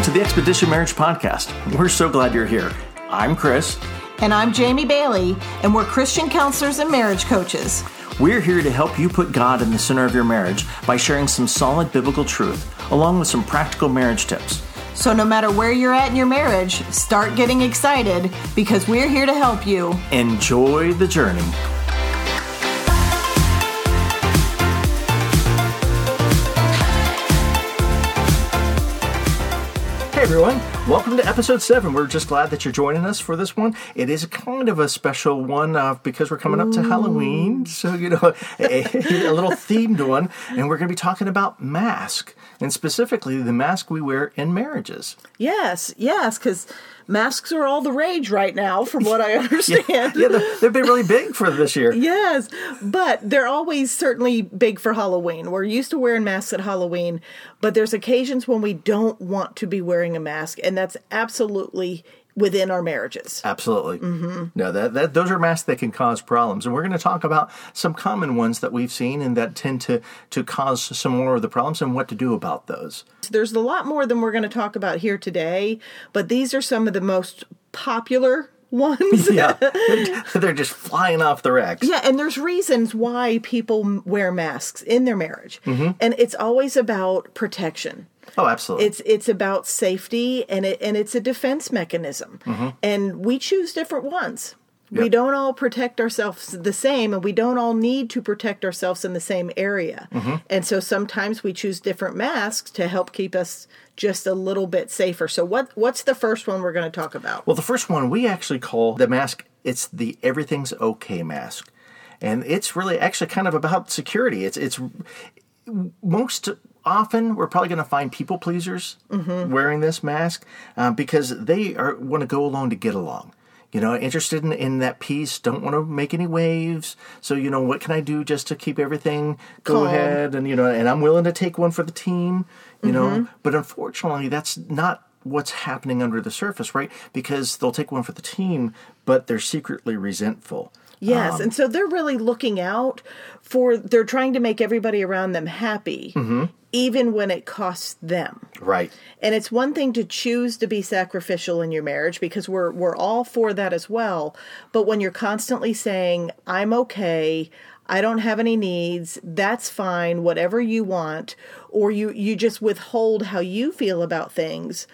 Welcome to the Expedition Marriage Podcast. We're so glad you're here. I'm Chris. And I'm Jamie Bailey, and we're Christian counselors and marriage coaches. We're here to help you put God in the center of your marriage by sharing some solid biblical truth, along with some practical marriage tips. So, no matter where you're at in your marriage, start getting excited because we're here to help you. Enjoy the journey. Everyone, welcome to episode seven. We're just glad that you're joining us for this one. It is kind of a special one uh, because we're coming up to Halloween, so you know, a, a little themed one, and we're going to be talking about mask, and specifically the mask we wear in marriages. Yes, yes, because masks are all the rage right now, from what I understand. yeah, yeah, they've been really big for this year. yes, but they're always certainly big for Halloween. We're used to wearing masks at Halloween, but there's occasions when we don't want to be wearing a mask, and that's absolutely within our marriages. Absolutely. Mm-hmm. No, that, that those are masks that can cause problems, and we're going to talk about some common ones that we've seen and that tend to to cause some more of the problems and what to do about those. There's a lot more than we're going to talk about here today, but these are some of the most popular ones. yeah, they're just flying off the racks. Yeah, and there's reasons why people wear masks in their marriage, mm-hmm. and it's always about protection. Oh, absolutely. It's it's about safety and it and it's a defense mechanism. Mm-hmm. And we choose different ones. Yep. We don't all protect ourselves the same, and we don't all need to protect ourselves in the same area. Mm-hmm. And so sometimes we choose different masks to help keep us just a little bit safer. So what what's the first one we're going to talk about? Well, the first one we actually call the mask. It's the everything's okay mask, and it's really actually kind of about security. It's it's most often we're probably going to find people pleasers mm-hmm. wearing this mask uh, because they are want to go along to get along you know interested in, in that peace don't want to make any waves so you know what can i do just to keep everything go Calm. ahead and you know and i'm willing to take one for the team you mm-hmm. know but unfortunately that's not what's happening under the surface right because they'll take one for the team but they're secretly resentful Yes, um, and so they're really looking out for they're trying to make everybody around them happy. Mm-hmm. Even when it costs them. Right. And it's one thing to choose to be sacrificial in your marriage because we're we're all for that as well. But when you're constantly saying, I'm okay, I don't have any needs, that's fine, whatever you want, or you, you just withhold how you feel about things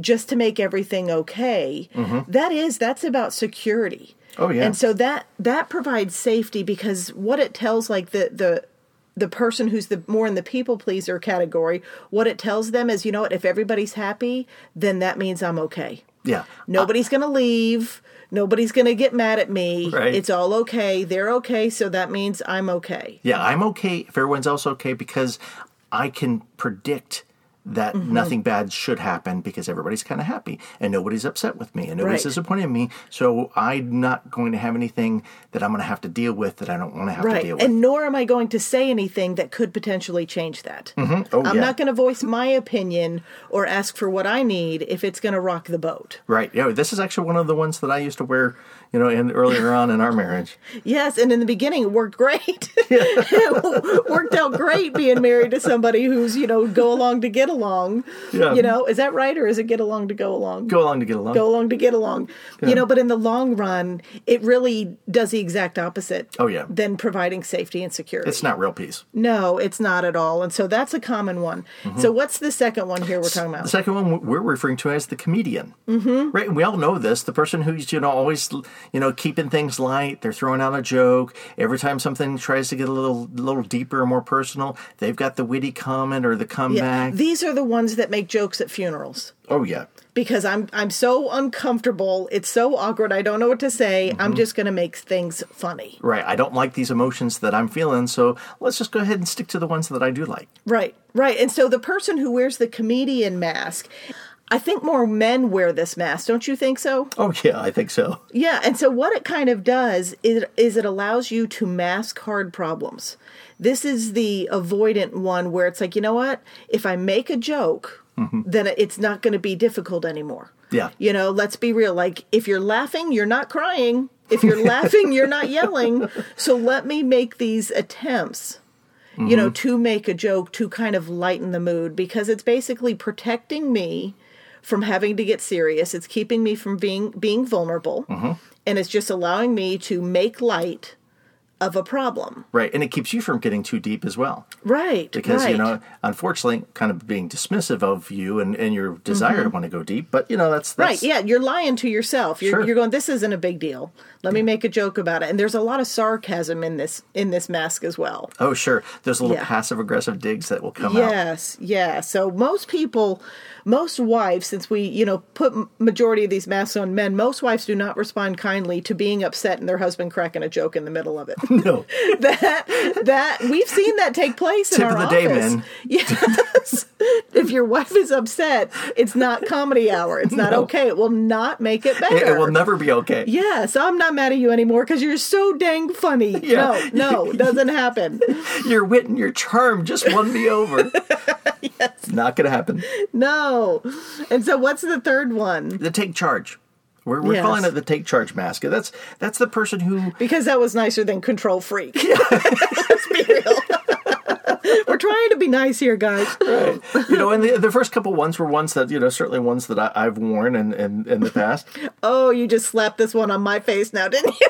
just to make everything okay, mm-hmm. that is that's about security. Oh yeah. And so that that provides safety because what it tells like the the the person who's the more in the people pleaser category, what it tells them is, you know what, if everybody's happy, then that means I'm okay. Yeah. Nobody's going to leave. Nobody's going to get mad at me. Right. It's all okay. They're okay, so that means I'm okay. Yeah, I'm okay if everyone's else okay because I can predict that mm-hmm. nothing bad should happen because everybody's kind of happy and nobody's upset with me and nobody's right. disappointed in me. So I'm not going to have anything that I'm going to have to deal with that I don't want to have right. to deal with. And nor am I going to say anything that could potentially change that. Mm-hmm. Oh, I'm yeah. not going to voice my opinion or ask for what I need if it's going to rock the boat. Right. Yeah. This is actually one of the ones that I used to wear you know, in earlier on in our marriage. Yes, and in the beginning it worked great. it worked out great being married to somebody who's, you know, go along to get along. Yeah. You know, is that right or is it get along to go along? Go along to get along. Go along to get along. Yeah. You know, but in the long run, it really does the exact opposite. Oh yeah. Than providing safety and security. It's not real peace. No, it's not at all. And so that's a common one. Mm-hmm. So what's the second one here we're talking about? The second one we're referring to as the comedian. Mm-hmm. Right? We all know this. The person who's, you know, always you know, keeping things light. They're throwing out a joke. Every time something tries to get a little little deeper or more personal, they've got the witty comment or the comeback. Yeah. These are the ones that make jokes at funerals. Oh yeah. Because I'm I'm so uncomfortable. It's so awkward. I don't know what to say. Mm-hmm. I'm just going to make things funny. Right. I don't like these emotions that I'm feeling, so let's just go ahead and stick to the ones that I do like. Right. Right. And so the person who wears the comedian mask I think more men wear this mask, don't you think so? Oh yeah, I think so. Yeah, and so what it kind of does is, is it allows you to mask hard problems. This is the avoidant one where it's like, you know what? If I make a joke, mm-hmm. then it's not going to be difficult anymore. Yeah. You know, let's be real. Like if you're laughing, you're not crying. If you're laughing, you're not yelling. So let me make these attempts you know, mm-hmm. to make a joke to kind of lighten the mood because it's basically protecting me from having to get serious. It's keeping me from being being vulnerable, Mm-hmm. and it's just allowing me to make light of a problem. Right. And it keeps you from getting too deep as well. Right. Because, right. you know, unfortunately, kind of being dismissive of you and, and your desire to want to go deep. But, you know, that's, that's Mm-hmm. Right, yeah, you're lying to yourself. You're, Sure. you're going. This isn't a big deal. Let me make a joke about it. And there's a lot of sarcasm in this in this mask as well. Oh, sure. There's little Yeah. passive aggressive digs that will come out. Yes, yeah. So most people, most wives, since we you know put majority of these masks on men, most wives do not respond kindly to being upset and their husband cracking a joke in the middle of it. No. that that we've seen that take place in Tip our of the day, office. men. Yes. if your wife is upset, it's not comedy hour. It's not No. okay. It will not make it better. It, it will never be okay. Yes, I'm not mad at you anymore because you're so dang funny. Yeah. No, no, doesn't happen. Your wit and your charm just won me over. It's not going to happen. No. And so, what's the third one? The take charge. We're, we're Yes. calling it the take charge mask. That's that's the person who Because that was nicer than control freak. Let's be real. We're trying to be nice here, guys. right. You know, and the, the first couple ones were ones that you know certainly ones that I, I've worn in, in in the past. Oh, you just slapped this one on my face now, didn't you?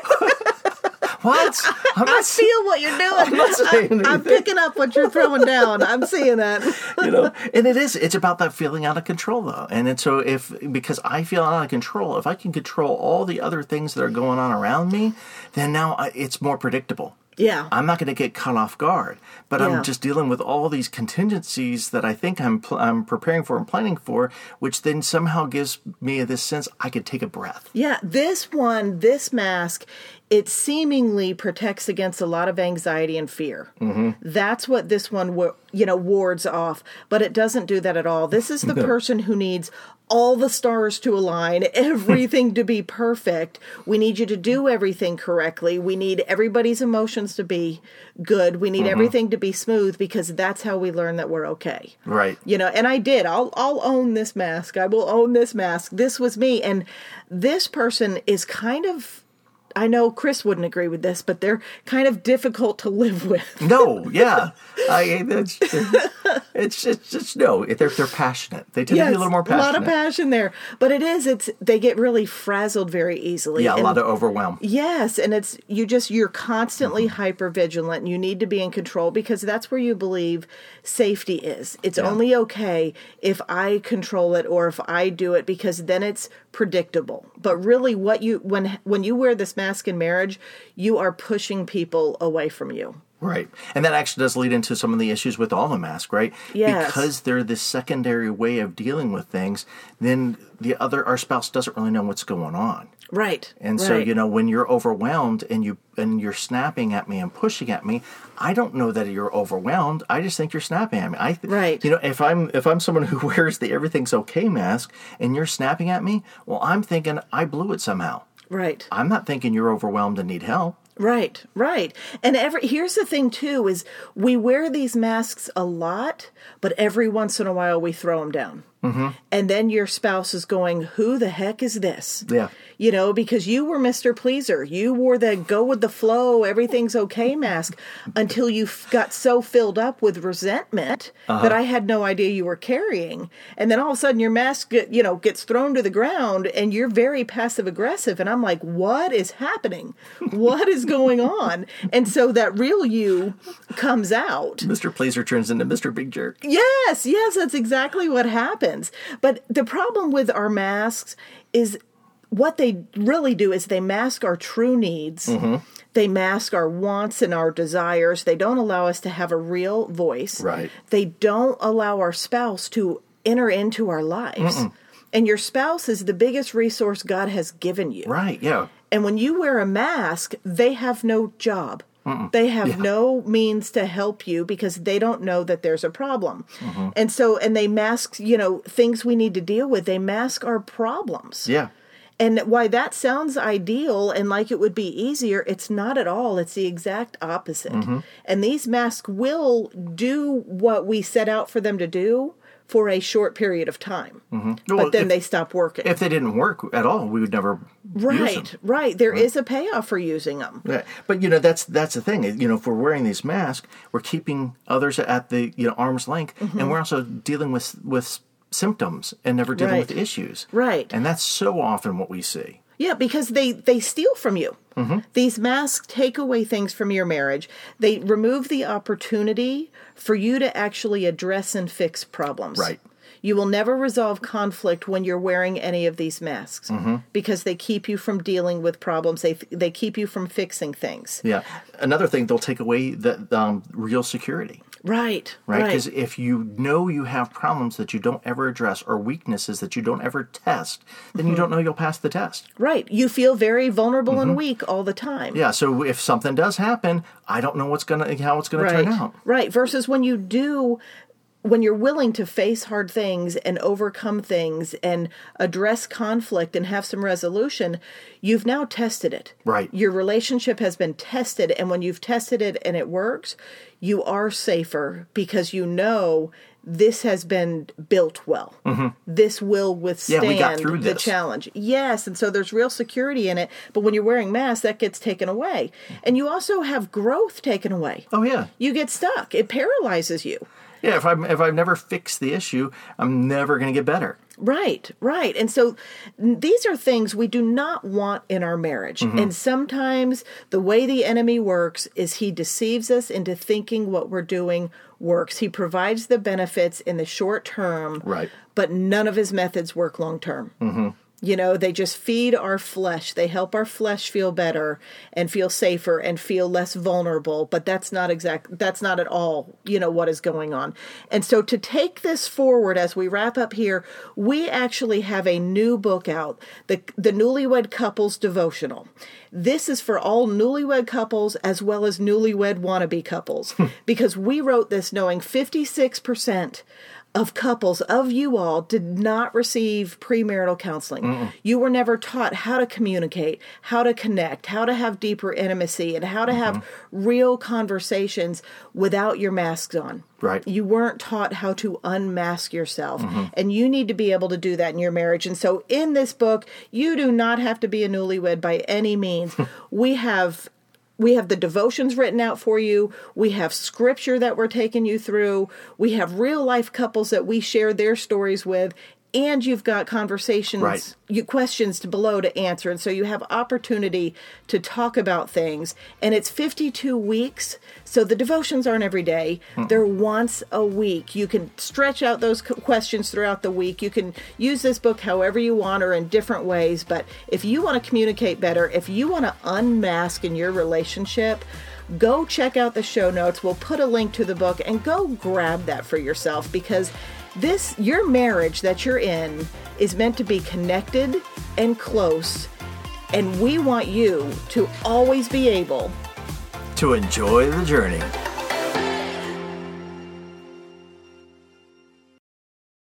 What? I'm I feel what you're doing. I'm, not saying I'm picking up what you're throwing down. I'm seeing that. you know, and it is. It's about that feeling out of control, though. And it's so if because I feel out of control, if I can control all the other things that are going on around me, then now I, it's more predictable. Yeah. I'm not going to get caught off guard, but Yeah. I'm just dealing with all these contingencies that I think I'm pl- I'm preparing for and planning for, which then somehow gives me this sense I could take a breath. Yeah, this one, this mask, it seemingly protects against a lot of anxiety and fear. Mm-hmm. That's what this one, you know, wards off. But it doesn't do that at all. This is the person who needs all the stars to align, everything to be perfect. We need you to do everything correctly. We need everybody's emotions to be good. We need everything to be smooth because that's how we learn that we're okay Right. you know and i did i'll i'll own this mask i will own this mask this was me and this person is kind of i know chris wouldn't agree with this but they're kind of difficult to live with No, yeah, I. That's, it's it's just no. They're they're passionate. They tend to be a little more a lot of passion there but it is it's they get really frazzled very easily Yeah, a and- lot of overwhelm. Yes, and it's you just you're constantly Mm-hmm. hyper vigilant you need to be in control because that's where you believe safety is. It's Yeah. only okay if I control it or if I do it because then it's predictable. But really what you when when you wear this mask in marriage, you are pushing people away from you. Right. And that actually does lead into some of the issues with all the masks, right? Yes. Because they're this secondary way of dealing with things, then the other our spouse doesn't really know what's going on. Right. And so, you know, when you're overwhelmed and you and you're snapping at me and pushing at me, I don't know that you're overwhelmed. I just think you're snapping at me. I th- Right. You know, if I'm if I'm someone who wears the everything's okay mask and you're snapping at me, well, I'm thinking I blew it somehow. Right. I'm not thinking you're overwhelmed and need help. Right, right. And every here's the thing too is we wear these masks a lot, but every once in a while we throw them down. Mm-hmm. And then your spouse is going, "Who the heck is this?" Yeah. You know, because you were Mr. Pleaser. You wore the go with the flow, everything's okay mask until you got so filled up with resentment that I had no idea you were carrying. And then all of a sudden your mask, get, you know, gets thrown to the ground and you're very passive aggressive. And I'm like, what is happening? What is going on? And so that real you comes out. Mr. Pleaser turns into Mr. Big Jerk. Yes, yes, that's exactly what happens. But the problem with our masks is what they really do is they mask our true needs. Mm-hmm. They mask our wants and our desires. They don't allow us to have a real voice. Right. They don't allow our spouse to enter into our lives. And your spouse is the biggest resource God has given you. Right, yeah. And when you wear a mask, they have no job. They have no means to help you because they don't know that there's a problem. Mm-hmm. And so, and they mask, you know, things we need to deal with. They mask our problems. Yeah. And why that sounds ideal and like it would be easier, it's not at all. It's the exact opposite. Mm-hmm. And these masks will do what we set out for them to do for a short period of time. Well, But then if- they stop working. If they didn't work at all, we would never right, right. There is a payoff for using them. Yeah, but you know that's that's the thing. You know, if we're wearing these masks, we're keeping others at the you know arm's length, Mm-hmm. and we're also dealing with with symptoms and never dealing Right. with issues. Right. And that's so often what we see. Yeah, because they they steal from you. These masks take away things from your marriage. They remove the opportunity for you to actually address and fix problems. Right. You will never resolve conflict when you're wearing any of these masks because they keep you from dealing with problems. They they keep you from fixing things. Yeah. Another thing, they'll take away the um, real security. Right. right? Right. Because if you know you have problems that you don't ever address or weaknesses that you don't ever test, then Mm-hmm. you don't know you'll pass the test. Right. You feel very vulnerable and weak all the time. Yeah. So if something does happen, I don't know what's gonna how it's gonna right. turn out. Right. Versus when you do when you're willing to face hard things and overcome things and address conflict and have some resolution, you've now tested it. Right. Your relationship has been tested and when you've tested it and it works, you are safer because you know this has been built well. This will withstand Mm-hmm. through the this. challenge. Yes, and so there's real security in it, but when you're wearing masks that gets taken away. And you also have growth taken away Oh yeah. you get stuck. It paralyzes you. Yeah. If I'm if I've never fixed the issue, I'm never gonna get better. Right, right. And so these are things we do not want in our marriage. Mm-hmm. And sometimes the way the enemy works is he deceives us into thinking what we're doing works. He provides the benefits in the short term, Right. but none of his methods work long term. Mm-hmm. You know, they just feed our flesh. They help our flesh feel better and feel safer and feel less vulnerable. But that's not exact. That's not at all. You know what is going on. And so to take this forward as we wrap up here, we actually have a new book out, the the Newlywed Couples Devotional. This is for all newlywed couples as well as newlywed wannabe couples hmm. because we wrote this knowing 56% of couples of you all did not receive premarital counseling. You were never taught how to communicate, how to connect, how to have deeper intimacy, and how to have mm-hmm. real conversations without your masks on. Right. You weren't taught how to unmask yourself, mm-hmm. and you need to be able to do that in your marriage. And so, in this book, you do not have to be a newlywed by any means. we have we have the devotions written out for you. We have scripture that we're taking you through. We have real life couples that we share their stories with. And you've got conversations, Right. you questions to below to answer. And so you have opportunity to talk about things. And it's 52 weeks. So the devotions aren't every day. They're once a week. You can stretch out those questions throughout the week. You can use this book however you want or in different ways. But if you want to communicate better, if you want to unmask in your relationship, go check out the show notes. We'll put a link to the book and go grab that for yourself because this your marriage that you're in is meant to be connected and close and we want you to always be able To enjoy the journey.